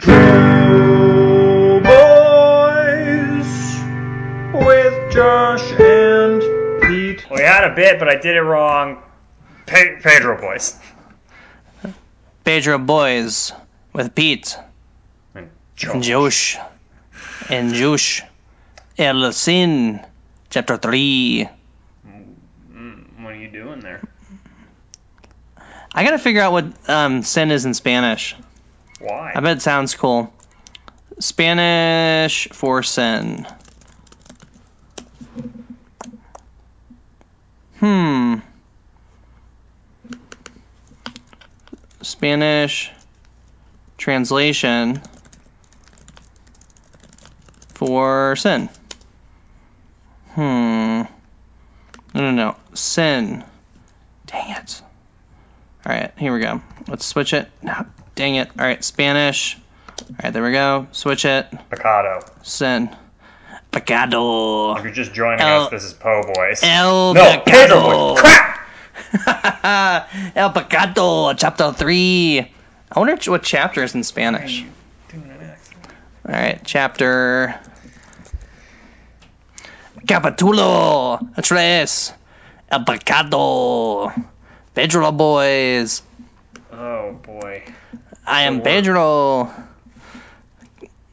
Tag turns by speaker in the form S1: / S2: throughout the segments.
S1: Pedro Boys with Josh and Pete.
S2: We had a bit, but I did it wrong. Pe- Pedro boys.
S3: Pedro Boys with Pete
S2: And
S3: and Josh and Josh. El Sin, Chapter 3.
S2: What are you doing there?
S3: I gotta figure out what um, sin is in Spanish.
S2: Why?
S3: I bet it sounds cool. Spanish for sin. Hmm. Spanish translation for sin. Hmm. No, no, no. Sin. Dang it. All right, here we go. Let's switch it. No, dang it. All right, Spanish. All right, there we go. Switch it.
S2: Picado.
S3: Sin. Picado.
S2: If you're just joining
S3: El-
S2: us, this is Po Boys.
S3: El
S2: no, Pedro Boys. Crap!
S3: El Picado, chapter 3. I wonder what chapter is in Spanish. All right, chapter. Capítulo tres. El Picado. Pedro boys.
S2: Oh boy.
S3: I am
S2: we're-
S3: Pedro.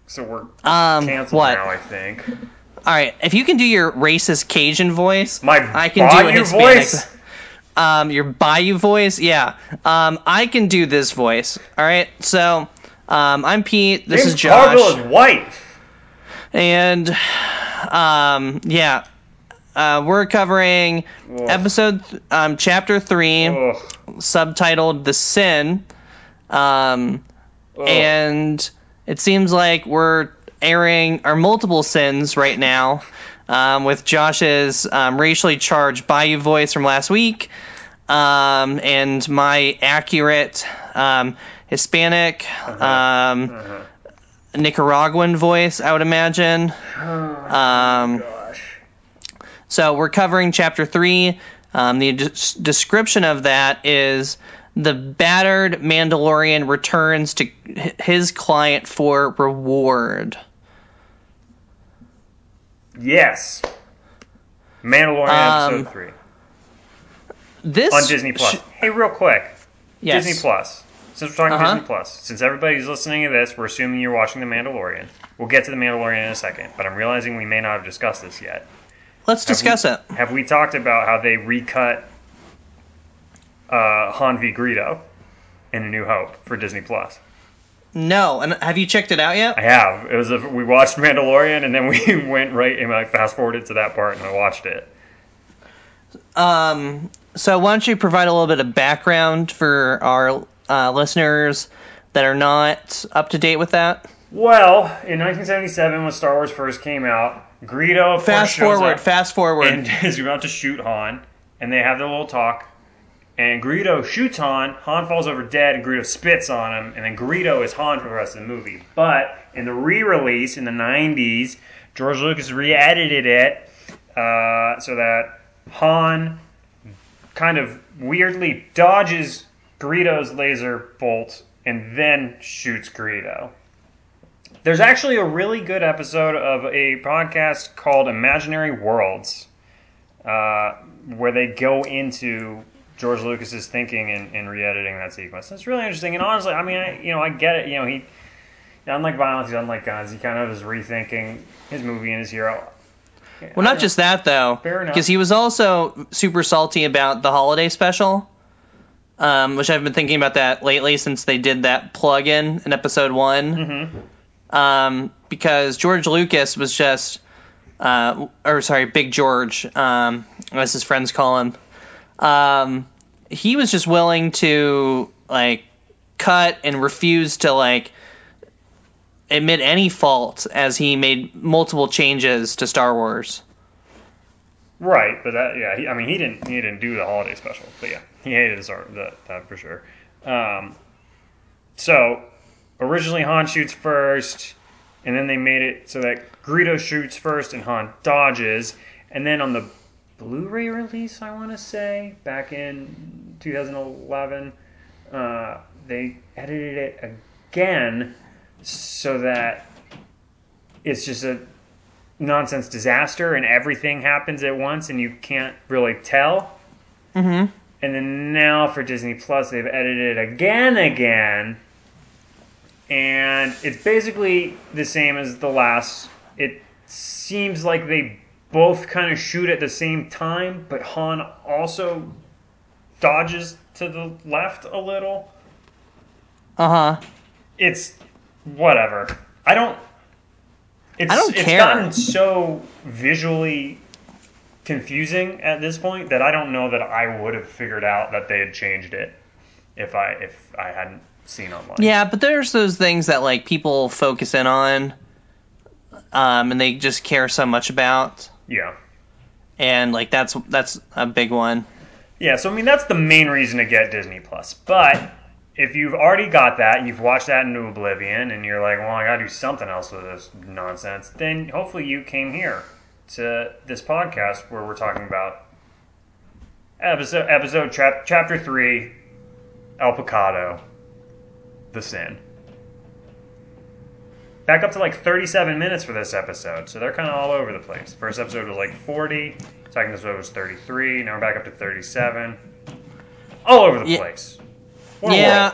S2: So we're
S3: Um,
S2: canceled
S3: what?
S2: now, I think.
S3: All right, if you can do your racist Cajun voice,
S2: My
S3: I can do a Hispanic.
S2: voice.
S3: Um, your Bayou voice, yeah. Um, I can do this voice. All right, so um, I'm Pete. This
S2: James
S3: is Josh,
S2: Carville is white.
S3: and um, yeah, uh, we're covering
S2: Ugh.
S3: episode um, chapter three,
S2: Ugh.
S3: subtitled "The Sin," um,
S2: Ugh.
S3: and it seems like we're airing our multiple sins right now um, with Josh's um, racially charged Bayou voice from last week um, and my accurate um, Hispanic um, Nicaraguan voice, I would imagine. Um,
S2: Gosh.
S3: so we're covering chapter three. Um, the des- description of that is the battered Mandalorian returns to his client for reward.
S2: Yes. Mandalorian
S3: Um,
S2: episode three
S3: This
S2: on Disney Plus.
S3: sh-
S2: hey, real quick,
S3: yes.
S2: Disney Plus. Since we're talking
S3: Uh-huh.
S2: Disney Plus, since everybody's listening to this, we're assuming you're watching The Mandalorian. We'll get to The Mandalorian in a second, but I'm realizing we may not have discussed this yet.
S3: Let's discuss it.
S2: Have we talked about how they recut uh, Han v Greedo in A New Hope for Disney Plus?
S3: No, and have you checked it out yet?
S2: I have. It was a, we watched Mandalorian and then we went right and like fast forwarded to that part and I watched it.
S3: Um, so why don't you provide a little bit of background for our uh, listeners that are not up to date with that?
S2: Well, in 1977, when Star Wars first came out, Greedo
S3: Fast forward, fast forward.
S2: and is about to shoot Han, and they have their little talk. And Greedo shoots Han. Han falls over dead, and Greedo spits on him. And then Greedo is Han for the rest of the movie. But in the re-release in the 90s, George Lucas re-edited it uh, so that Han kind of weirdly dodges Greedo's laser bolt and then shoots Greedo. There's actually a really good episode of a podcast called Imaginary Worlds, uh, where they go into George Lucas's thinking in, in re-editing that sequence. It's really interesting, and honestly, I mean, I, you know, I get it. You know, he unlike violence, doesn't guns. He kind of is rethinking his movie and his hero.
S3: well, not just that though, because he was also super salty about the holiday special, um, which I've been thinking about that lately since they did that plug-in in episode one.
S2: Mm-hmm.
S3: Um, because George Lucas was just, uh, or sorry, Big George, um, as his friends call him. Um, he was just willing to like cut and refuse to like admit any fault as he made multiple changes to Star Wars.
S2: Right, but that yeah, he, I mean he didn't he didn't do the holiday special, but yeah, he hated art that, that for sure. Um, so originally Han shoots first, and then they made it so that Greedo shoots first and Han dodges, and then on the Blu-ray release, I want to say back in 2011, uh, they edited it again so that it's just a nonsense disaster and everything happens at once and you can't really tell.
S3: Mm-hmm.
S2: And then now for Disney Plus, they've edited it again, again, and it's basically the same as the last. It seems like they both kind of shoot at the same time, but Han also dodges to the left a little.
S3: Uh huh.
S2: It's whatever. I don't. It's,
S3: I don't
S2: it's
S3: care.
S2: gotten so visually confusing at this point that I don't know that I would have figured out that they had changed it if I if I hadn't seen online.
S3: Yeah, but there's those things that like people focus in on, um, and they just care so much about,
S2: Yeah.
S3: and like that's that's a big one.
S2: Yeah, so I mean that's the main reason to get Disney Plus. But if you've already got that and you've watched that into oblivion and you're like, well, I gotta do something else with this nonsense, then hopefully you came here to this podcast where we're talking about episode episode chap, chapter three, El Pecado, the sin. Back up to like 37 minutes for this episode, so they're kind of all over the place. First episode was like 40, second episode was 33, now we're back up to 37. All over the
S3: Yeah.
S2: place. What
S3: yeah.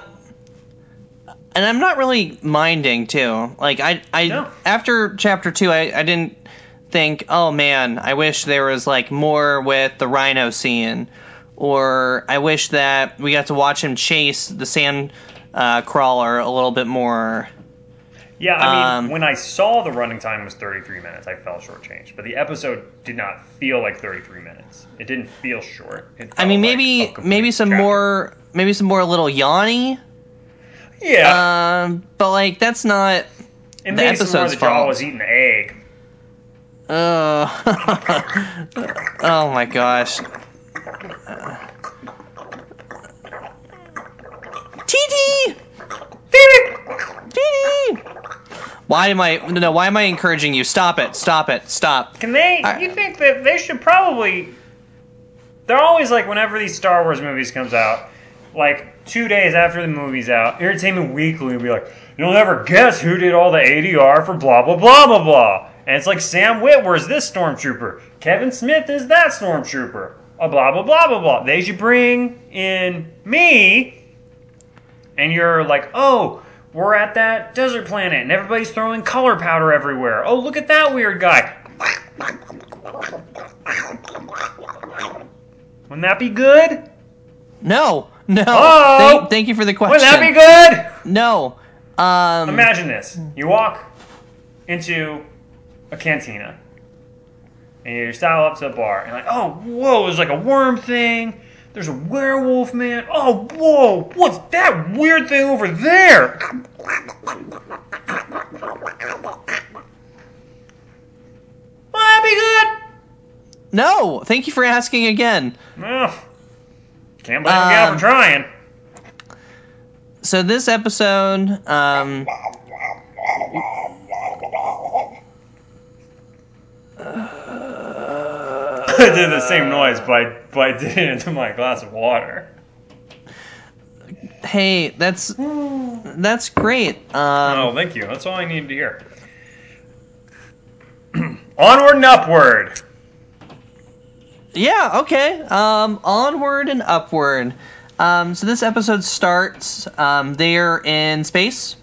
S3: And I'm not really minding too. Like I, I
S2: No.
S3: after chapter two, I, I didn't think, oh man, I wish there was like more with the rhino scene, or I wish that we got to watch him chase the sand uh, crawler a little bit more.
S2: Yeah, I mean,
S3: Um,
S2: when I saw the running time was 33 minutes, I felt shortchanged. But the episode did not feel like 33 minutes. It didn't feel short.
S3: I mean,
S2: felt like
S3: maybe maybe some
S2: chapter.
S3: more, maybe some more a little Yanni.
S2: Yeah,
S3: Um, but like that's not.
S2: and
S3: the
S2: maybe some more
S3: episode's
S2: the jaw
S3: fault.
S2: was eating the egg.
S3: Uh, oh my gosh. TT! Why am I no? Why am I encouraging you? Stop it! Stop it! Stop!
S2: Can they?
S3: I-
S2: you think that they should probably? They're always like whenever these Star Wars movies comes out, like two days after the movie's out, Entertainment Weekly will be like, "You'll never guess who did all the ADR for blah blah blah blah blah." And it's like Sam Witwer's this stormtrooper, Kevin Smith is that stormtrooper, a blah blah blah blah blah. They should bring in me, and you're like, "Oh." We're at that desert planet and everybody's throwing color powder everywhere. Oh, look at that weird guy. Wouldn't that be good?
S3: No, no.
S2: Oh!
S3: Thank, thank you for the question.
S2: Wouldn't that be good?
S3: No. Um.
S2: Imagine this. You walk into a cantina and you style up to a bar and like, oh, whoa, there's like a worm thing. There's a werewolf man. Oh, whoa, what's that weird thing over there? Wouldn't that
S3: No. Thank you for asking again.
S2: be? Well, can't blame a gal
S3: Um,
S2: for trying.
S3: So this episode, um,
S2: I did the same noise, but I, but I did it into my glass of water.
S3: hey, that's that's great. Um,
S2: Oh, thank you. That's all I needed to hear. Onward and upward.
S3: Yeah, okay. Um, onward and upward. Um, so this episode starts. Um, they're in space,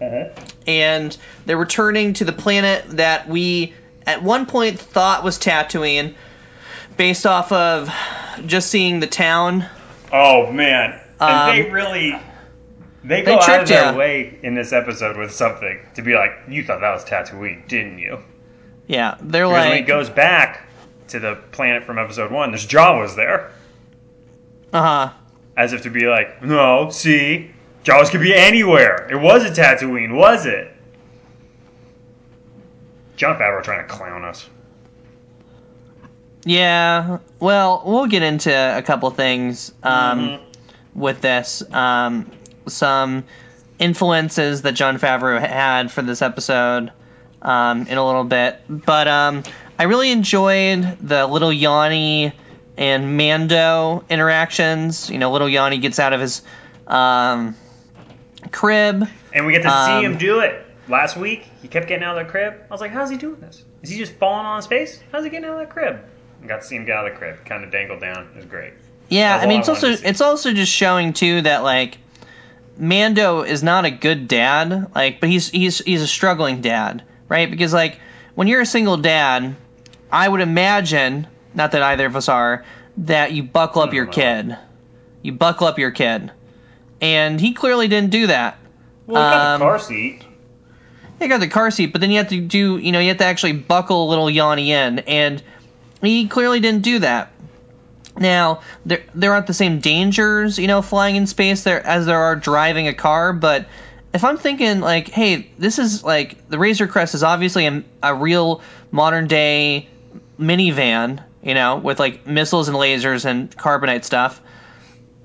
S3: uh-huh. and they're returning to the planet that we at one point thought was Tatooine, based off of just seeing the town.
S2: Oh man, and
S3: Um,
S2: they really they
S3: they
S2: go out of their
S3: ya.
S2: way in this episode with something to be like, you thought that was Tatooine, didn't you?
S3: Yeah, they're like.
S2: Because when he goes back to the planet from episode one, there's Jawas there,
S3: uh huh.
S2: as if to be like, no, see, Jawas could be anywhere. It was a Tatooine, was it? Jon Favreau trying to clown us.
S3: Yeah, well, we'll get into a couple things um,
S2: Mhm.
S3: with this. Um, some influences that Jon Favreau had for this episode um, in a little bit. But um, I really enjoyed the little Yanni and Mando interactions. You know, little Yanni gets out of his um, crib
S2: And we get to see
S3: Um,
S2: him do it. Last week, he kept getting out of the crib. I was like, how's he doing this? Is he just falling on his face? How's he getting out of the crib? Got to see him get out of the crib. Kind of dangled down. It was great.
S3: Yeah, I mean it's
S2: I
S3: also
S2: wanted to see.
S3: it's also just showing too that like Mando is not a good dad, like but he's he's he's a struggling dad, right? Because like when you're a single dad, I would imagine, not that either of us are, that you buckle up your
S2: No.
S3: kid. You buckle up your kid. And he clearly didn't do that.
S2: Well, he got
S3: Um,
S2: the car seat.
S3: He got the car seat, but then you have to do, you know, you have to actually buckle little Yanni in, and he clearly didn't do that. Now, there there aren't the same dangers, you know, flying in space there as there are driving a car, but if I'm thinking like, hey, this is like the Razor Crest is obviously a, a real modern day minivan, you know, with like missiles and lasers and carbonite stuff.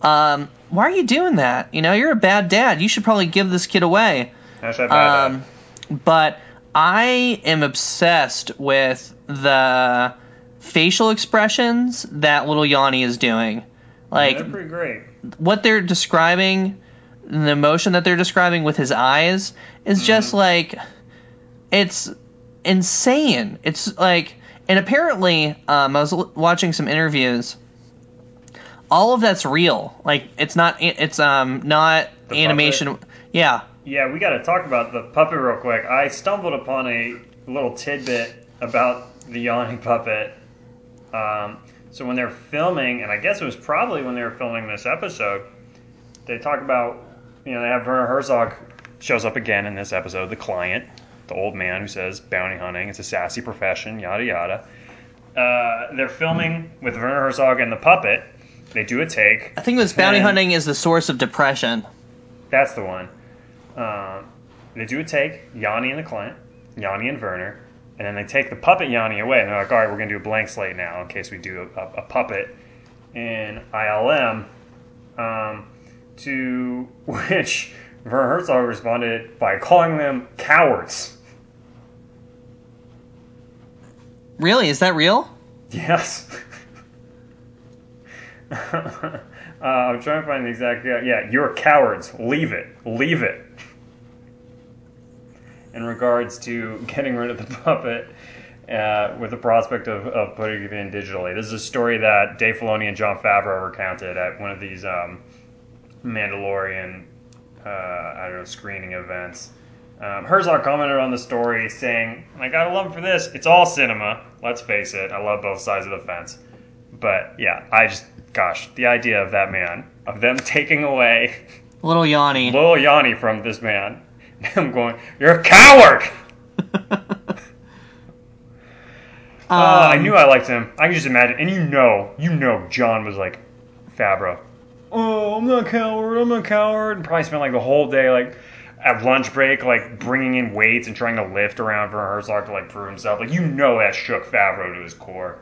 S3: Um, why are you doing that? You know, you're a bad dad. You should probably give this kid away. Um, but I am obsessed with the facial expressions that little Yanni is doing. Like
S2: they're pretty great.
S3: what they're describing, the emotion that they're describing with his eyes is just like it's insane. It's like and apparently um, I was l- watching some interviews. All of that's real. Like it's not it's um not
S2: The
S3: animation. Yeah.
S2: Yeah, we got to talk about the puppet real quick. I stumbled upon a little tidbit about the yawning puppet. Um, so when they're filming, and I guess it was probably when they were filming this episode, they talk about, you know, they have Werner Herzog shows up again in this episode, the client, the old man who says bounty hunting, it's a sassy profession, yada yada. Uh, they're filming with Werner Herzog and the puppet. They do a take.
S3: I think it was bounty hunting is the source of depression.
S2: That's the one. Um, they do a take, Yanni and the client, Yanni and Werner, and then they take the puppet Yanni away, and they're like, all right, we're going to do a blank slate now in case we do a, a, a puppet in ILM. Um, to which Werner Herzog responded by calling them cowards.
S3: Really? Is that real?
S2: Yes. uh, I'm trying to find the exact. Yeah, you're cowards. Leave it. Leave it. In regards to getting rid of the puppet uh, with the prospect of, of putting it in digitally. This is a story that Dave Filoni and Jon Favreau recounted at one of these um, Mandalorian, uh, I don't know, screening events. Um, Herzog commented on the story saying, I gotta love for this. It's all cinema. Let's face it. I love both sides of the fence. But yeah, I just, gosh, the idea of that man, of them taking away
S3: Little Yanni.
S2: little Yanni from this man, I'm going, you're a coward! I
S3: Um,
S2: knew I liked him. I can just imagine. And you know, you know Jon was like, Fabro. Oh, I'm not a coward. I'm not a coward. And probably spent like the whole day like at lunch break, like bringing in weights and trying to lift around for Herzog to like prove himself. Like you know that shook Fabro to his core.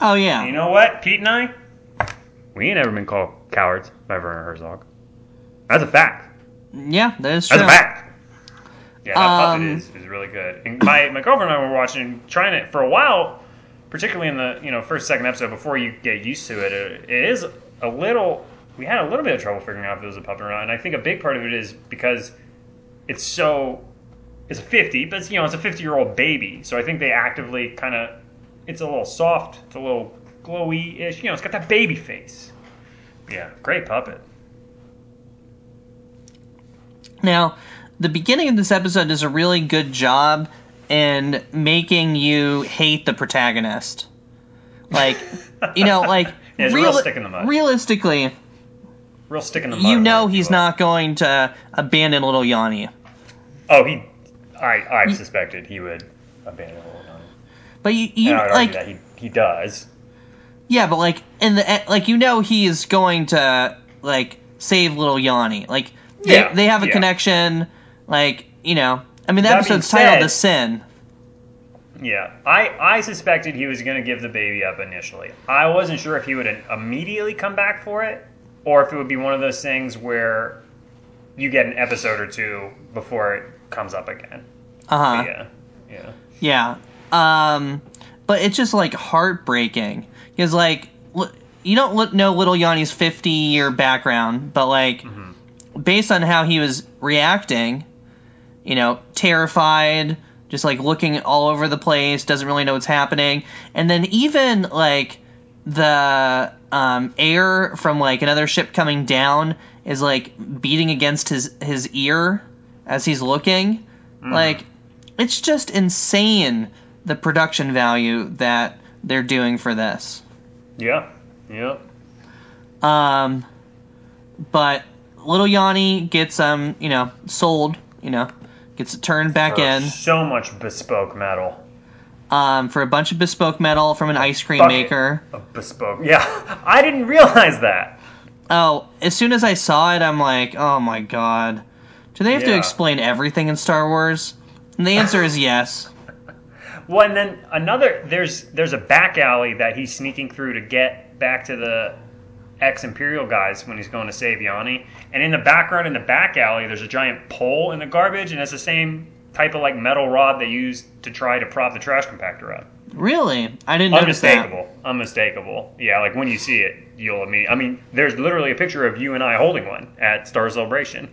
S3: Oh yeah.
S2: You know what, Pete and I, we ain't ever been called cowards by Werner Herzog. That's a fact.
S3: yeah, that is true.
S2: That's a fact. Yeah, that
S3: Um,
S2: puppet is, is really good. And my, my girlfriend and I were watching, trying it for a while, particularly in the you know first second episode before you get used to it. It, it is a little. We had a little bit of trouble figuring out if it was a puppet or not, and I think a big part of it is because it's so. It's a fifty, but it's, you know it's a fifty-year-old baby, so I think they actively kind of. It's a little soft. It's a little glowy-ish. You know, it's got that baby face. Yeah, great puppet.
S3: Now, the beginning of this episode does a really good job in making you hate the protagonist. Like, you know, like
S2: Yeah, real stick in the mud.
S3: realistically,
S2: Real stick in the mud.
S3: you know he's not going to abandon little Yanni.
S2: Oh, he. I I suspected he would abandon Little Johnny.
S3: But you, you
S2: And I would
S3: like,
S2: that he he does.
S3: yeah, but like in the like, you know, he is going to like save little Yanni. Like, they,
S2: Yeah,
S3: they have a
S2: yeah.
S3: connection. Like, you know, I mean, the
S2: That
S3: episode's titled "The Sin."
S2: Yeah, I I suspected he was going to give the baby up initially. I wasn't sure if he would immediately come back for it, or if it would be one of those things where you get an episode or two before it comes up again.
S3: Uh huh.
S2: Yeah, yeah.
S3: Yeah. Um, but it's just like heartbreaking because like you don't know little Yanni's 50 year background, but like
S2: Mm-hmm.
S3: based on how he was reacting, you know, terrified, just like looking all over the place, doesn't really know what's happening. And then even like the um, air from like another ship coming down is like beating against his his ear as he's looking. Like it's just insane the production value that they're doing for this.
S2: Yeah. Yeah.
S3: Um, but little Yanni gets um, you know, sold, you know, gets it turned back
S2: For
S3: in
S2: So much bespoke metal.
S3: um, for a bunch of bespoke metal from an ice cream
S2: Bucket
S3: maker.
S2: Of bespoke. Yeah. I didn't realize that.
S3: Oh, as soon as I saw it, I'm like, oh my god. Do they have to explain everything in Star Wars? And the answer is yes.
S2: Well, and then another there's there's a back alley that he's sneaking through to get back to the ex Imperial guys when he's going to save Yanni. And in the background, in the back alley, there's a giant pole in the garbage, and it's the same type of like metal rod they used to try to prop the trash compactor up.
S3: Really? I didn't notice that.
S2: Unmistakable, unmistakable. Yeah, like when you see it, you'll immediately. I mean, there's literally a picture of you and I holding one at Star Celebration.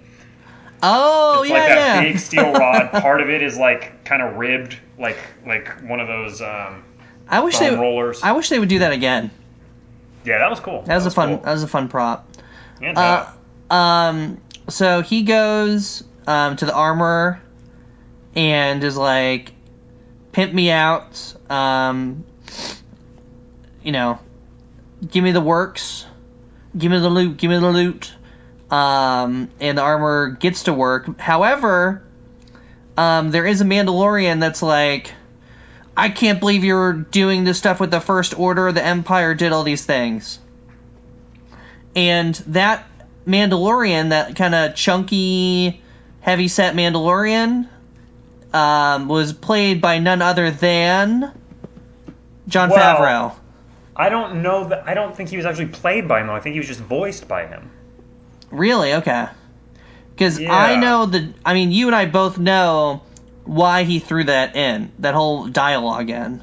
S3: Oh
S2: It's
S3: yeah,
S2: like that
S3: yeah.
S2: big steel rod. Part of it is like kind of ribbed, like like one of those. Um,
S3: I wish they.
S2: rollers.
S3: I wish they would do that again.
S2: Yeah, that was cool.
S3: That was, a fun.
S2: Cool.
S3: That was a fun prop.
S2: And,
S3: Uh, um, so he goes um, to the armorer and is like, "Pimp me out." Um, you know, give me the works, give me the loot, give me the loot. Um, and the armorer gets to work. However, um, there is a Mandalorian that's like, I can't believe you're doing this stuff with the First Order. The Empire did all these things and that Mandalorian, that kind of chunky, heavy set Mandalorian, um, was played by none other than Jon
S2: Well-
S3: Favreau.
S2: I don't know that. I don't think he was actually played by him. though. I think he was just voiced by him.
S3: Really? Okay. Because
S2: Yeah.
S3: I know the. I mean, you and I both know why he threw that in, that whole dialogue in.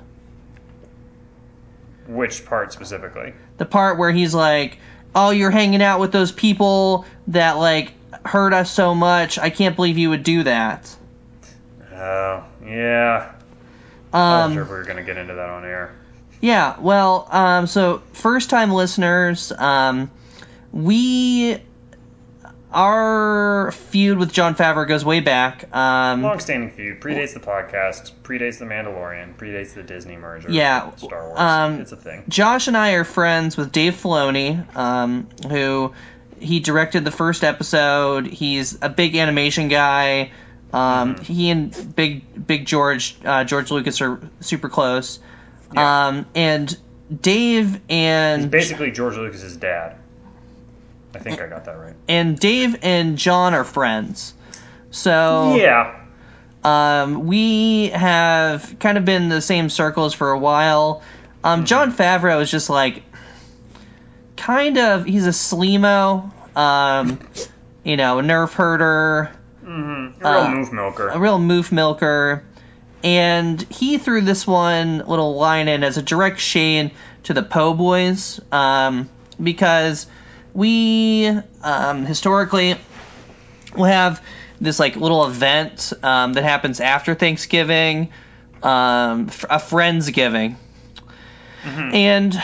S2: Which part specifically?
S3: The part where he's like, "Oh, you're hanging out with those people that like hurt us so much. I can't believe you would do that."
S2: Oh, yeah. I wasn't
S3: Um,
S2: sure if we were gonna get into that on air.
S3: Yeah, well, um, so first time listeners, um, we our feud with Jon Favreau goes way back. Um,
S2: Long-standing feud predates the podcast, predates the Mandalorian, predates the Disney merger.
S3: Yeah,
S2: Star Wars.
S3: um,
S2: it's a thing.
S3: Josh and I are friends with Dave Filoni, um, who he directed the first episode. He's a big animation guy. Um,
S2: Mm-hmm.
S3: He and Big Big George uh, George Lucas are super close.
S2: Yeah.
S3: Um, and Dave and He's
S2: Basically, George Lucas's dad. I think I got that right.
S3: and Dave and Jon are friends. So
S2: Yeah.
S3: um, we have kind of been in the same circles for a while. Um, Jon Favreau is just like kind of he's a sleemo, um, you know, a nerf herder,
S2: Mm-hmm. A real
S3: Uh,
S2: moof milker.
S3: a real moof milker, and he threw this one little line in as a direct shade to the Po Boys, um, because we um, historically will have this like little event um, that happens after Thanksgiving, um, a friendsgiving, and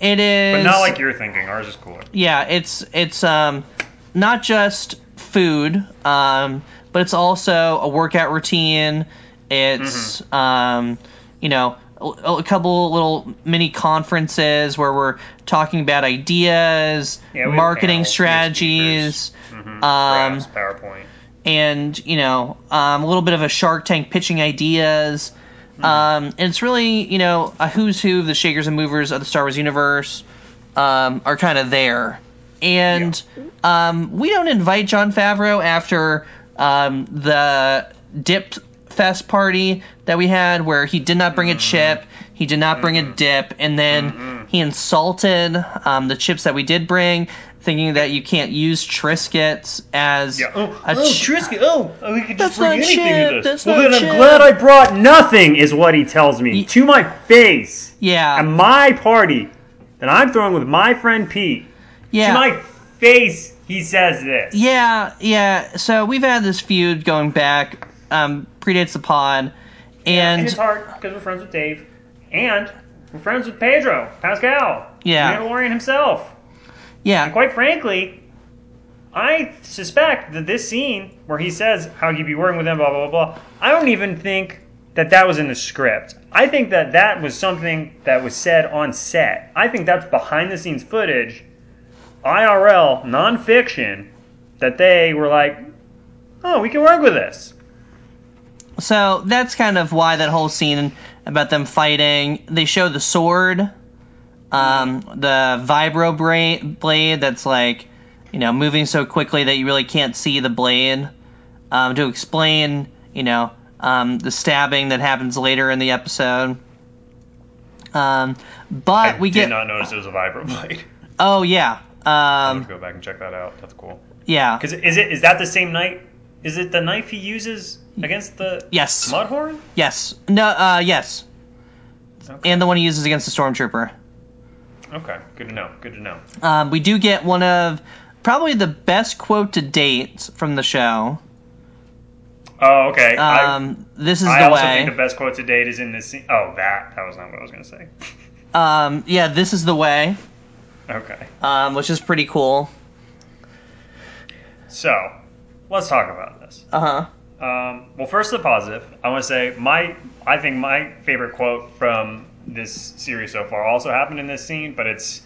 S3: it is
S2: Mm-hmm. but not like you're thinking. Ours is cooler.
S3: yeah, it's it's um not just food, um, but it's also a workout routine. It's
S2: Mm-hmm.
S3: um, you know a, couple little mini conferences where we're talking about ideas,
S2: Yeah,
S3: marketing
S2: panels,
S3: strategies,
S2: Mm-hmm.
S3: Um,
S2: PowerPoint.
S3: and you know um, a little bit of a Shark Tank pitching ideas.
S2: Mm-hmm.
S3: Um, and it's really you know a who's who of the shakers and movers of the Star Wars universe um, are kind of there. And um, we don't invite Jon Favreau after um, the Dipped Fest party that we had, where he did not bring
S2: Mm-hmm.
S3: a chip, he did not bring a dip, and then he insulted um, the chips that we did bring, thinking that you can't use Triscuits as
S2: Yeah. Oh,
S3: a
S2: oh
S3: ch-
S2: Triscuit. Oh, oh, we could
S3: That's
S2: just bring
S3: not
S2: anything
S3: chip,
S2: to this.
S3: that's
S2: well, then
S3: chip.
S2: I'm glad I brought nothing, is what he tells me. to my face.
S3: yeah,
S2: At my party that I'm throwing with my friend Pete.
S3: yeah.
S2: To my face, he says this.
S3: Yeah, yeah. So we've had this feud going back um, predates the pod,
S2: And
S3: and
S2: it's hard because we're friends with Dave, and we're friends with Pedro Pascal,
S3: Yeah.
S2: Mandalorian himself.
S3: yeah,
S2: And quite frankly, I suspect that this scene where he says how he'd be working with them, blah blah blah blah. I don't even think that that was in the script. I think that that was something that was said on set. I think that's behind the scenes footage, IRL, nonfiction, that they were like, oh, we can work with this.
S3: So that's kind of why that whole scene about them fighting. They show the sword, um, the vibro bra- blade that's like, you know, moving so quickly that you really can't see the blade. Um, to explain, you know, um, the stabbing that happens later in the episode. Um, but
S2: I
S3: we
S2: did
S3: get.
S2: not notice it was a vibro blade.
S3: Oh yeah. Um,
S2: go back and check that out. That's cool.
S3: yeah.
S2: Because is it is that the same knife? Is it the knife he uses against the
S3: Yes.
S2: Mudhorn?
S3: Yes. No. Uh, yes.
S2: Okay.
S3: And the one he uses against the stormtrooper.
S2: Okay, good to know. Good to know.
S3: Um, we do get one of probably the best quote to date from the show.
S2: Oh, okay.
S3: Um, this is
S2: I, I
S3: the
S2: also
S3: way.
S2: think the best quote to date is in this scene. Oh, that that was not what I was gonna say.
S3: um, yeah, this is the way,
S2: Okay,
S3: um, which is pretty cool.
S2: so let's talk about this.
S3: Uh huh.
S2: Um, well, first the positive. I want to say my I think my favorite quote from this series so far also happened in this scene, but it's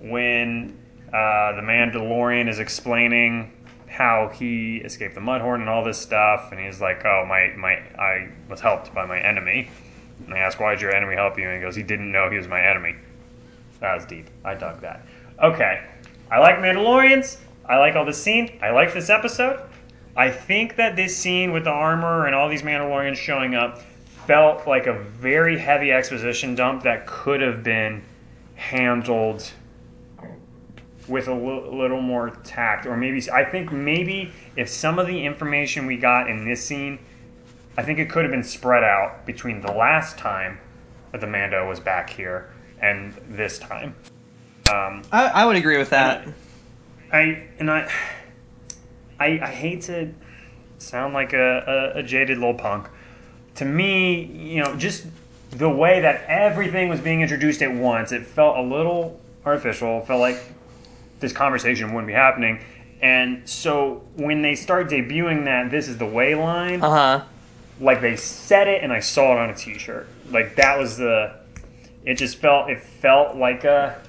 S2: when uh, the Mandalorian is explaining how he escaped the Mudhorn and all this stuff, and he's like, "Oh, my my I was helped by my enemy." And I ask, "Why did your enemy help you?" And he goes, "He didn't know he was my enemy." That was deep. I dug that. Okay, I like Mandalorians. I like all this scene. I like this episode. I think that this scene with the armor and all these Mandalorians showing up felt like a very heavy exposition dump that could have been handled with a little more tact, or maybe I think maybe if some of the information we got in this scene, I think it could have been spread out between the last time that the Mando was back here and this time. Um,
S3: I, I would agree with that.
S2: I and I, I, I hate to sound like a, a, a jaded little punk. To me, you know, just the way that everything was being introduced at once, it felt a little artificial. It felt like this conversation wouldn't be happening. And so when they start debuting that "This is the way" line,
S3: Uh huh.
S2: like they said it, and I saw it on a T-shirt. Like that was the. It just felt. It felt like a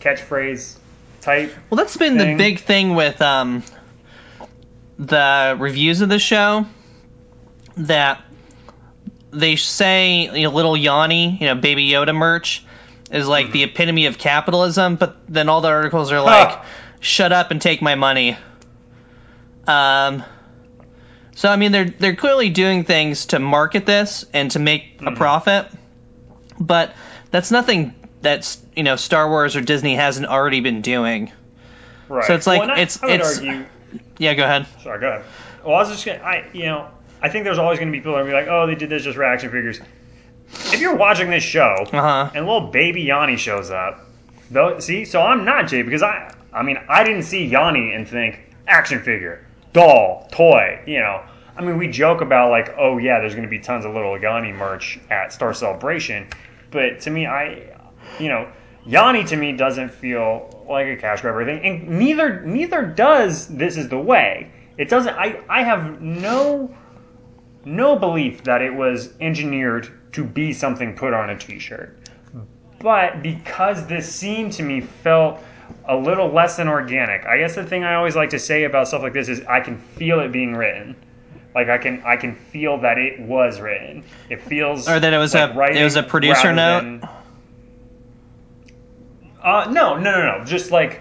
S2: catchphrase type
S3: Well, that's been the big thing with um, the reviews of the show that they say you know, little Yanni, you know, Baby Yoda merch is like the epitome of capitalism, but then all the articles are like, "Shut up and take my money." Um. So I mean, they're they're clearly doing things to market this and to make a profit, but that's nothing that's you know Star Wars or Disney hasn't already been doing.
S2: Right.
S3: So it's like-
S2: and I-
S3: it's-
S2: I
S3: it's-
S2: argue.
S3: Yeah, go ahead.
S2: Sorry, go ahead. Well, I was just gonna. I you know I think there's always gonna be people that are gonna be like, oh, they did this just for action figures. If you're watching this show
S3: Uh-huh.
S2: and little baby Yanni shows up, though, see, so I'm not Jay because I I mean I didn't see Yanni and think action figure, doll, toy. You know, I mean we joke about like, oh yeah, there's gonna be tons of little Yanni merch at Star Celebration, but to me, I you know. Yanni to me doesn't feel like a cash grab or anything, and neither neither does this is the way. It doesn't. I I have no no belief that it was engineered to be something put on a T-shirt, but because this scene to me felt a little less than organic. I guess the thing I always like to say about stuff like this is I can feel it being written. Like I can I can feel that it was written. It feels
S3: Or that it was
S2: like
S3: a- it was a producer note?
S2: than- uh, no, no, no, no. Just like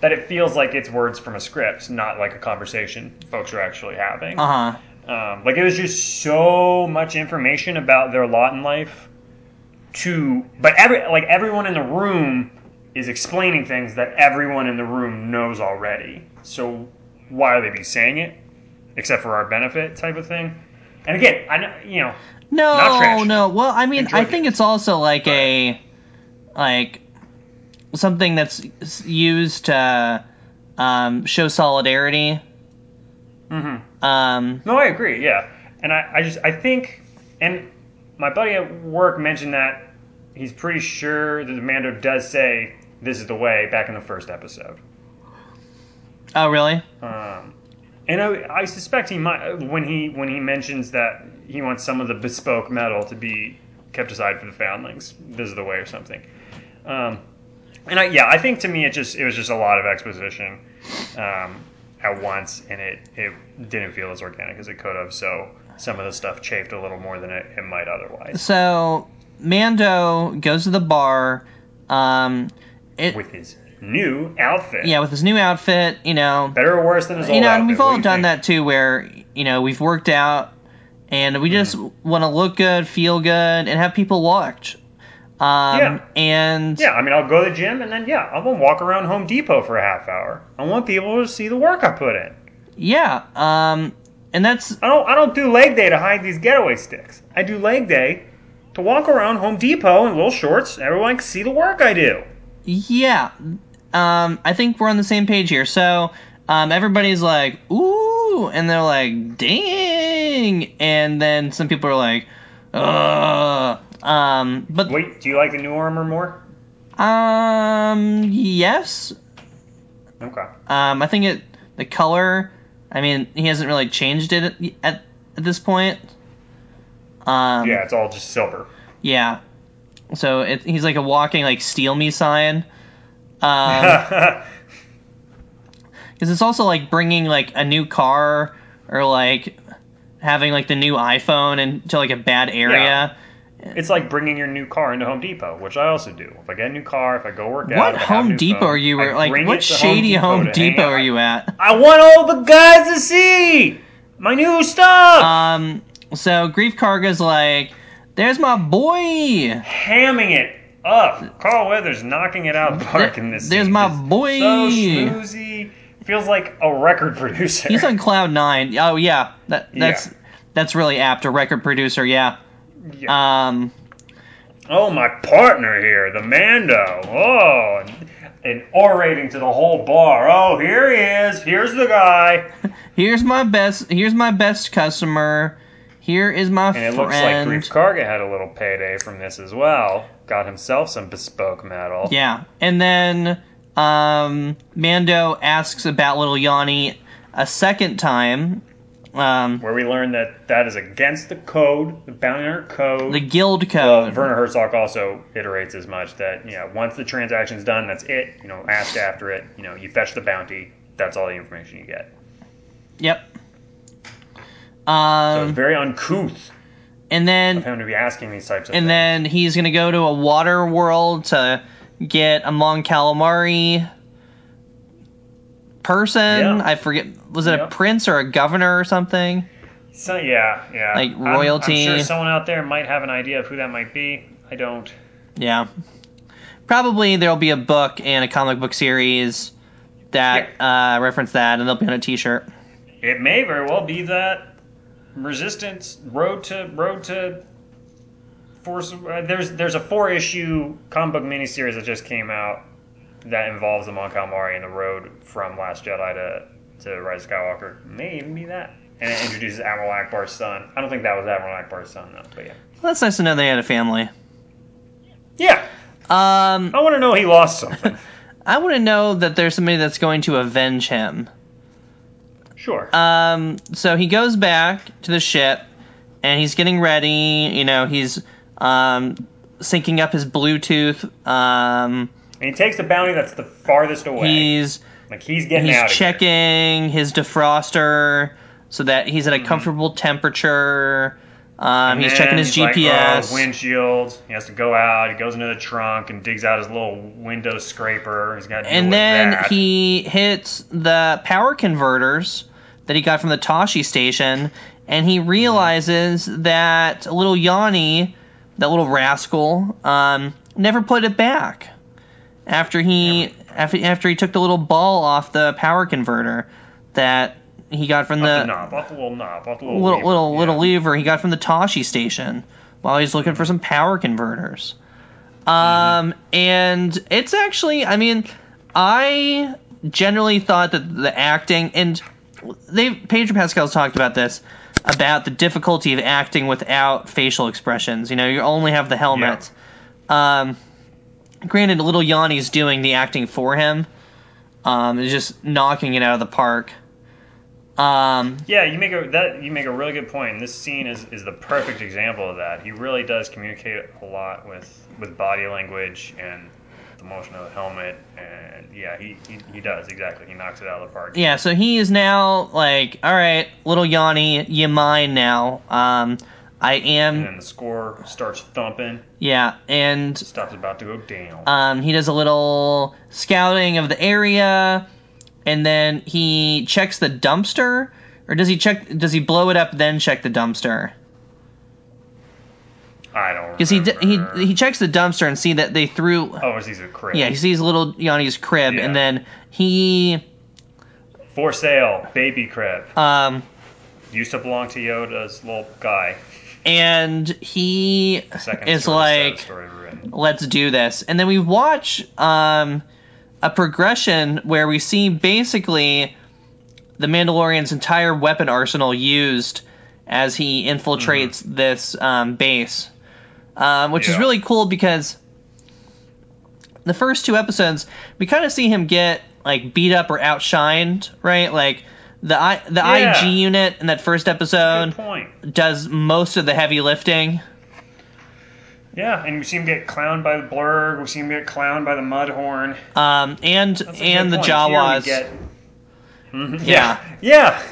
S2: that, it feels like it's words from a script, not like a conversation folks are actually having.
S3: Uh huh.
S2: Um, like it was just so much information about their lot in life. To but every like everyone in the room is explaining things that everyone in the room knows already. So why are they be saying it, except for our benefit type of thing? And again, I know you know
S3: No, no. Well, I mean, I
S2: Enjoyed
S3: think it's also like a like something that's used to um, show solidarity Mm-hmm. Um,
S2: No, I agree. Yeah, and I, I just I think, and my buddy at work mentioned that he's pretty sure that the Mando does say this is the way back in the first episode.
S3: oh, really?
S2: Um, and I, I suspect he might when he when he mentions that he wants some of the bespoke metal to be kept aside for the foundlings. This is the way or something. Um, and I, yeah, I think to me it just it was just a lot of exposition um, at once, and it it didn't feel as organic as it could have. So some of the stuff chafed a little more than it, it might otherwise.
S3: So Mando goes to the bar. Um, it
S2: With his new outfit,
S3: yeah, with his new outfit. You know,
S2: better or worse than his old outfit.
S3: you know,
S2: outfit.
S3: and we've all done
S2: think?
S3: that too, where you know we've worked out and we just
S2: Mm-hmm.
S3: want to look good, feel good, and have people watch. Um,
S2: Yeah.
S3: And
S2: Yeah, I mean, I'll go to the gym and then yeah, I'm gonna walk around Home Depot for a half hour. I want people to see the work I put in.
S3: yeah, um, and that's
S2: I don't I don't do leg day to hide these getaway sticks. I do leg day to walk around Home Depot in little shorts. Everyone can see the work I do.
S3: yeah. Um, I think we're on the same page here. So um, everybody's like, ooh, and they're like, dang, and then some people are like, ugh. Um, but
S2: Wait, do you like the new armor more?
S3: um, yes.
S2: Okay.
S3: Um, I think it the color. I mean, he hasn't really changed it at at, at this point. Um,
S2: Yeah, it's all just silver.
S3: yeah. So it, he's like a walking like steal me sign. Um, because it's also like bringing like a new car or like having like the new iPhone into like a bad area.
S2: It's like bringing your new car into Home Depot, which I also do. If I get a new car, if I go work out,
S3: What
S2: have a
S3: Home Depot
S2: phone,
S3: are you?
S2: I
S3: Like, what shady Home
S2: to hang
S3: Depot are you at?
S2: I want all the guys to see my new stuff.
S3: Um, so Greef Karga's like, there's my boy.
S2: hamming it up. Carl Weathers knocking it out of the park
S3: There-
S2: in this.
S3: there's
S2: scene.
S3: my boy.
S2: So schmoozy. Feels like a record producer.
S3: He's on cloud nine. Oh yeah, that that's
S2: Yeah.
S3: that's really apt. A record producer, yeah.
S2: Yeah.
S3: Um,
S2: oh, my partner here, the Mando. Oh, and, and orating to the whole bar. Oh, here he is. Here's the guy.
S3: here's my best. Here's my best customer. Here is my
S2: And it looks like
S3: friend.
S2: Greef Karga had a little payday from this as well. Got himself some bespoke metal.
S3: yeah, and then um, Mando asks about little Yanni a second time. Um,
S2: Where we learn that that is against the code, the bounty hunter code.
S3: the guild
S2: Uh,
S3: code.
S2: Werner Herzog also iterates as much that you know once the transaction's done, that's it. You know, ask after it. You know, you fetch the bounty. That's all the information you get.
S3: yep.
S2: So
S3: Um,
S2: it's very uncouth
S3: and then
S2: of him to be asking these types of
S3: and
S2: things.
S3: then he's gonna go to a water world to get a Mon Calamari person.
S2: Yeah.
S3: I forget. Was it a prince or a governor or something?
S2: so yeah, yeah,
S3: like
S2: I'm- I'm,
S3: royalty.
S2: sure someone out there might have an idea of who that might be. I don't.
S3: Yeah. Probably there'll be a book and a comic book series that uh, reference that, and they'll be on a T-shirt.
S2: It may very well be that Resistance Road to Road to Force. Uh, there's there's a four issue comic book miniseries that just came out that involves the Mon Calamari and the road from Last Jedi to to Rise of Skywalker. May even be that, and it introduces Admiral Ackbar's son. I don't think that was Admiral Ackbar's son though, but yeah,
S3: Well, that's nice to know they had a family.
S2: yeah.
S3: Um,
S2: I want to know he lost something.
S3: I want to know that there's somebody that's going to avenge him.
S2: Sure.
S3: Um, so he goes back to the ship, and he's getting ready. You know, he's um, syncing up his Bluetooth. Um,
S2: and he takes the bounty that's the farthest away.
S3: he's
S2: like he's getting
S3: he's
S2: out here.
S3: checking his defroster so that he's at a comfortable temperature. Um,
S2: Mm-hmm.
S3: He's checking his
S2: he's like,
S3: GPS.
S2: oh, windshield. He has to go out. He goes into the trunk and digs out his little window scraper. He's got
S3: and then
S2: that.
S3: he hits the power converters that he got from the Tosche station, and he realizes that little Yanni, that little rascal, um, never put it back after he after, after he took the little ball off the power converter that he got from
S2: the
S3: the,
S2: knob, off the little knob, off the little
S3: little
S2: lever.
S3: little
S2: Yeah.
S3: little lever he got from the Tosche station while he's looking for some power converters. Um, and it's actually, I mean, I generally thought that the acting, and they Pedro Pascal's talked about this about the difficulty of acting without facial expressions. You know, you only have the helmet. Um, granted, little Yanni's doing the acting for him. Um, is just knocking it out of the park. Um,
S2: Yeah, you make a that you make a really good point. This scene is, is the perfect example of that. He really does communicate a lot with, with body language and the motion of the helmet. And yeah, he, he, he does exactly. He knocks it out of the park.
S3: yeah, so he is now like, all right, little Yanni, you mine now. Um, I
S2: And
S3: am,
S2: then the score starts thumping.
S3: yeah, and
S2: Stuff's about to go down.
S3: Um, he does a little scouting of the area, and then he checks the dumpster. Or does he check? Does he blow it up then check the dumpster?
S2: I don't know.
S3: Because he he he checks the dumpster and see that they threw.
S2: Oh, it's these are crib.
S3: Yeah, he sees little Yanni's crib,
S2: Yeah.
S3: and then he
S2: For sale, baby crib.
S3: um
S2: Used to belong to Yoda's little guy.
S3: And he
S2: Second
S3: is
S2: sort of sad
S3: like, let's do this. And then we watch um, a progression where we see basically the Mandalorian's entire weapon arsenal used as he infiltrates this um, base, um, which is really cool because the first two episodes we kind of see him get like beat up or outshined, right? Like the I, the
S2: Yeah.
S3: IG unit in that first episode does most of the heavy lifting.
S2: Yeah, and we see him get clowned by the blurrg. We see him get clowned by the mudhorn.
S3: Um, and and the
S2: point.
S3: Jawas.
S2: get- Mhm,
S3: Yeah.
S2: yeah.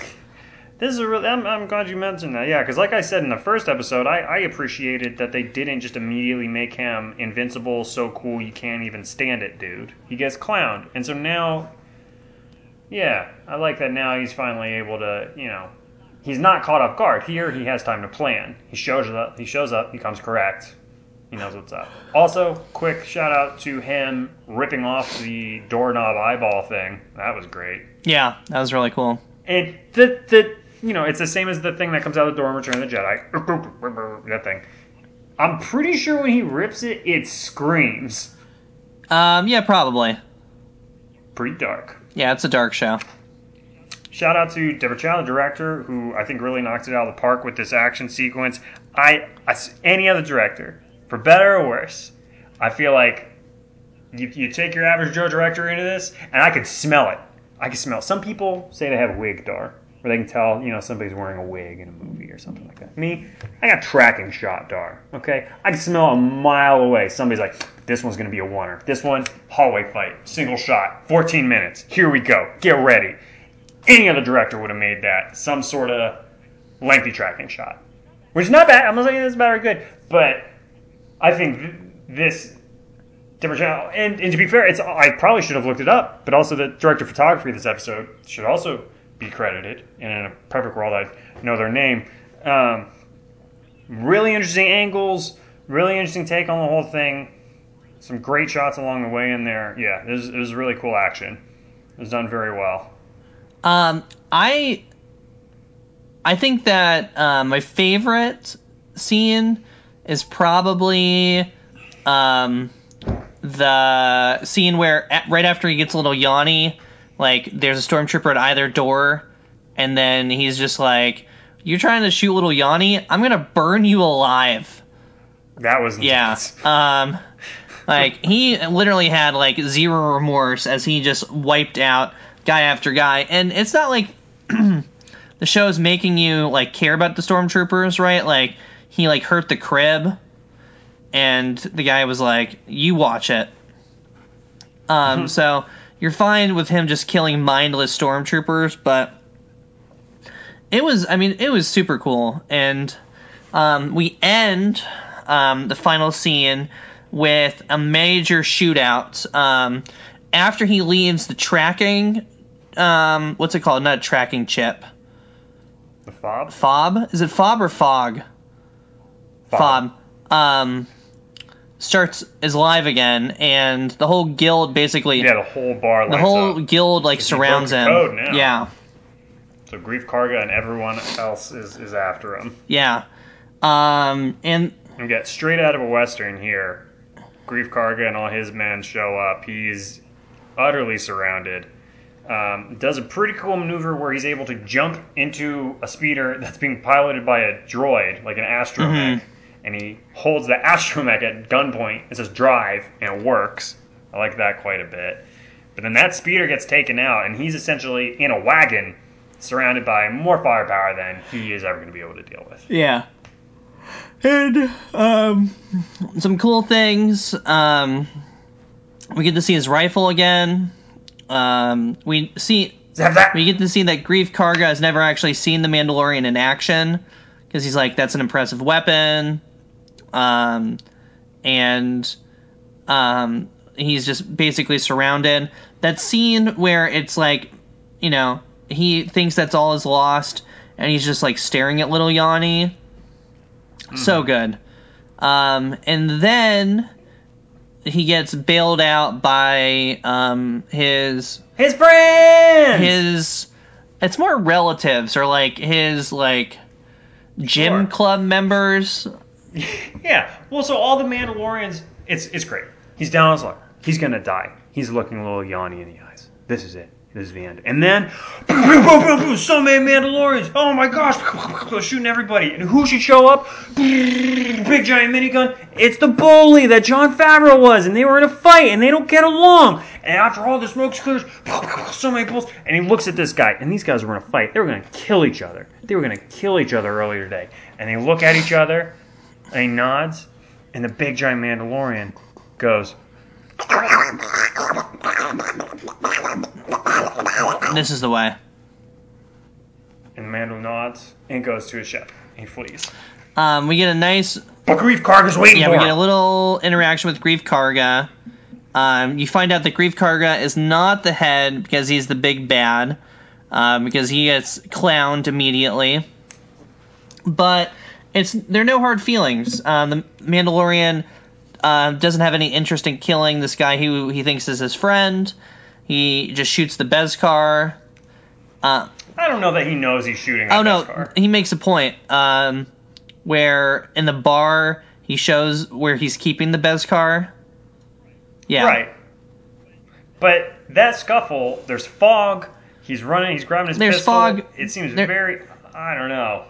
S2: This is a really. I'm, I'm glad you mentioned that. Yeah, because like I said in the first episode, I, I appreciated that they didn't just immediately make him invincible, so cool you can't even stand it, dude. He gets clowned, and so now, yeah, I like that. Now he's finally able to, you know, he's not caught off guard. Here, he has time to plan. He shows up. He shows up. He comes correct. He knows what's up. Also, quick shout out to him ripping off the doorknob eyeball thing. That was great.
S3: Yeah, that was really cool.
S2: And the the you know it's the same as the thing that comes out of the door in Return of the Jedi. That thing. I'm pretty sure when he rips it, it screams.
S3: Um, yeah, probably.
S2: Pretty dark.
S3: Yeah, it's a dark show.
S2: Shout out to Deborah Chow, the director, who I think really knocked it out of the park with this action sequence. I, I any other director, for better or worse, I feel like you, you take your average Joe director into this, and I could smell it. I can smell. Some people say they have wig dar, where they can tell you know somebody's wearing a wig in a movie or something like that. Me, I got tracking shot dar. Okay, I can smell a mile away. Somebody's like, this one's gonna be a oneer. This one, hallway fight, single shot, 14 minutes. Here we go. Get ready. Any other director would have made that some sort of lengthy tracking shot, which is not bad. I'm not saying it's bad or good, but I think th- this different channel. And, and to be fair, it's I probably should have looked it up, but also the director of photography of this episode should also be credited. And in a perfect world, I'd know their name. Um, really interesting angles, really interesting take on the whole thing. Some great shots along the way in there. Yeah, it was, it was really cool action. It was done very well.
S3: Um, I I think that uh, my favorite scene is probably um, the scene where right after he gets a little Yanni, like there's a stormtrooper at either door, and then he's just like, "You're trying to shoot little Yanni? I'm gonna burn you alive."
S2: That was
S3: Yeah.
S2: intense.
S3: Um, like he literally had like zero remorse as he just wiped out guy after guy, and it's not like the show is making you like care about the stormtroopers, right? Like he like hurt the crib, and the guy was like, "You watch it." Um, so you're fine with him just killing mindless stormtroopers, but it was, I mean, it was super cool, and um, we end um, the final scene with a major shootout. Um, after he leaves the tracking, um, what's it called? Not a tracking chip.
S2: The fob?
S3: Fob? Is it fob or fog? Fob. Um, starts is live again, and the whole guild basically,
S2: Yeah, the whole bar
S3: the whole
S2: up.
S3: guild like surrounds him.
S2: the code now.
S3: Yeah,
S2: So Greef Karga and everyone else is, is after him.
S3: yeah. Um, and
S2: We get straight out of a western here. Greef Karga and all his men show up. He's utterly surrounded. um, does a pretty cool maneuver where he's able to jump into a speeder that's being piloted by a droid, like an astromech, and he holds the astromech at gunpoint. It says drive, and it works. I like that quite a bit. But then that speeder gets taken out, and he's essentially in a wagon surrounded by more firepower than he is ever going to be able to deal with.
S3: Yeah. And um, some cool things. Um, we get to see his rifle again. Um, we see we get to see that Greef Karga has never actually seen the Mandalorian in action because he's like, that's an impressive weapon. Um, and um, he's just basically surrounded. That scene where it's like, you know, he thinks that's all is lost, and he's just like staring at little Yanni. So good. Um, and then he gets bailed out by um, his
S2: His friends.
S3: his it's more relatives or like his like gym
S2: Sure.
S3: club members.
S2: Yeah. Well, so all the Mandalorians, it's it's great. He's down on his luck. He's gonna die. He's looking a little Yanni in the eyes. This is it. This is the end. And then, so many Mandalorians. Oh my gosh, shooting everybody. And who should show up? Big giant minigun. It's the bully that Jon Favreau was, and they were in a fight, and they don't get along. And after all the smoke clears, so many bullets. And he looks at this guy, and these guys were in a fight. They were gonna kill each other. They were gonna kill each other earlier today. And they look at each other, and he nods, and the big giant Mandalorian goes,
S3: This is the way.
S2: and Mando nods and goes to his ship. He flees.
S3: Um, we get a nice
S2: But Greef Karga's waiting
S3: yeah,
S2: for
S3: we get a little interaction with Greef Karga. Um, you find out that Greef Karga is not the head because he's the big bad, um, because he gets clowned immediately. But it's there are no hard feelings. Um, the Mandalorian uh, doesn't have any interest in killing this guy who he thinks is his friend. He just shoots the Beskar. Uh,
S2: I don't know that he knows he's shooting.
S3: Oh no,
S2: Beskar.
S3: he makes a point um, where in the bar he shows where he's keeping the Beskar. Yeah,
S2: Right. But that scuffle, there's fog. He's running. He's grabbing his
S3: There's
S2: pistol.
S3: fog.
S2: It seems
S3: There-
S2: very. I don't know.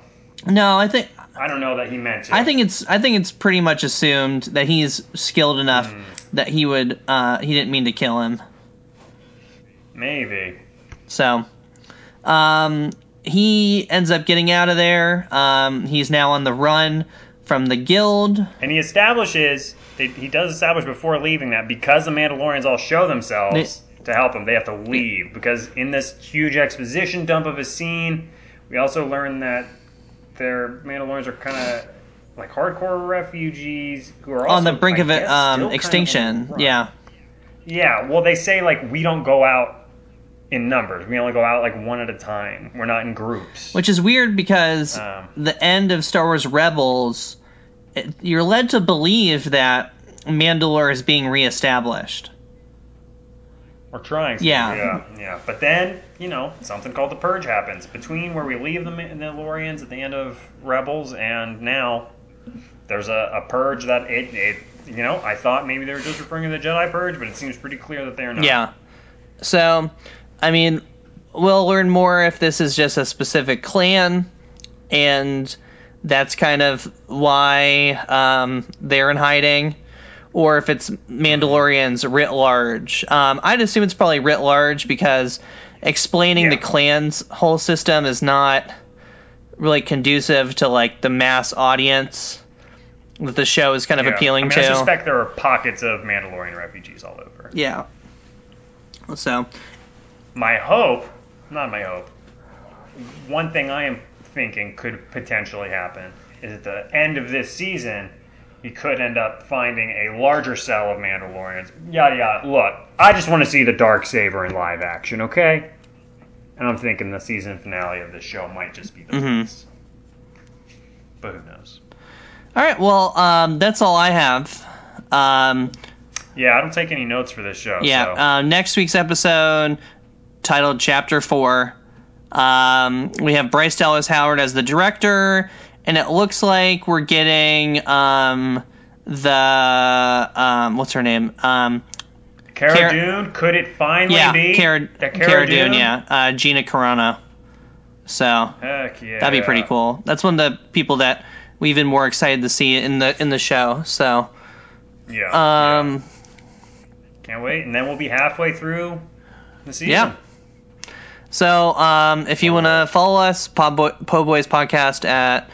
S3: No, I think
S2: I don't know that he meant to.
S3: I think it's I think it's pretty much assumed that he's skilled enough
S2: Hmm.
S3: that he would uh, he didn't mean to kill him.
S2: maybe.
S3: So, um, he ends up getting out of there. Um, he's now on the run from the guild.
S2: And he establishes. He does establish before leaving that because the Mandalorians all show themselves to help him, they have to leave because in this huge exposition dump of a scene, we also learn that their Mandalorians are kind of like hardcore refugees who are also
S3: on the brink
S2: I
S3: of
S2: guess,
S3: um,
S2: still kind of
S3: extinction. Yeah,
S2: Yeah, well, they say like we don't go out in numbers. We only go out like one at a time. We're not in groups.
S3: which is weird because
S2: Um,
S3: the end of Star Wars Rebels, it, you're led to believe that Mandalore is being reestablished.
S2: We're trying.
S3: Yeah.
S2: yeah, yeah. But then you know something called the purge happens between where we leave the Mandalorians at the end of Rebels and now. There's a, a purge that it, it you know I thought maybe they were just referring to the Jedi purge, but it seems pretty clear that they are not.
S3: Yeah. So, I mean, we'll learn more if this is just a specific clan, and that's kind of why um, they're in hiding, or if it's Mandalorians writ large. Um, I'd assume it's probably writ large because explaining the
S2: Yeah.
S3: clan's whole system is not really conducive to like the mass audience that the show is kind of
S2: Yeah.
S3: appealing
S2: I mean,
S3: to.
S2: I suspect there are pockets of Mandalorian refugees all over.
S3: yeah. So,
S2: my hope, not my hope, one thing I am thinking could potentially happen is at the end of this season, he could end up finding a larger cell of Mandalorians. Yada yada. Look, I just want to see the dark saber in live action, okay? And I'm thinking the season finale of this show might just be the
S3: Mhm.
S2: case. But who knows?
S3: All right, well, um, that's all I have. Um,
S2: Yeah, I don't take any notes for this show.
S3: yeah,
S2: so.
S3: uh, next week's episode titled Chapter 4. Um, we have Bryce Dallas Howard as the director, and it looks like we're getting um, the. Um, what's her name? Um,
S2: Cara,
S3: Cara-
S2: Dune, could it finally
S3: yeah,
S2: be
S3: Cara,
S2: that
S3: Cara Dune, yeah, uh, Gina Carano. So
S2: Heck yeah.
S3: that'd be pretty cool. That's one of the people that we've been more excited to see in the in the show. So
S2: Yeah.
S3: um,
S2: yeah. Can't wait. And then we'll be halfway through the season.
S3: Yeah. So, um, if you want to follow us, Po Boys Podcast at,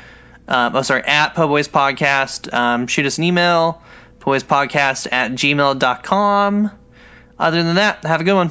S3: um, oh, sorry, at Po Boys Podcast, um, shoot us an email, poboyspodcast at gmail.com. Other than that, have a good one.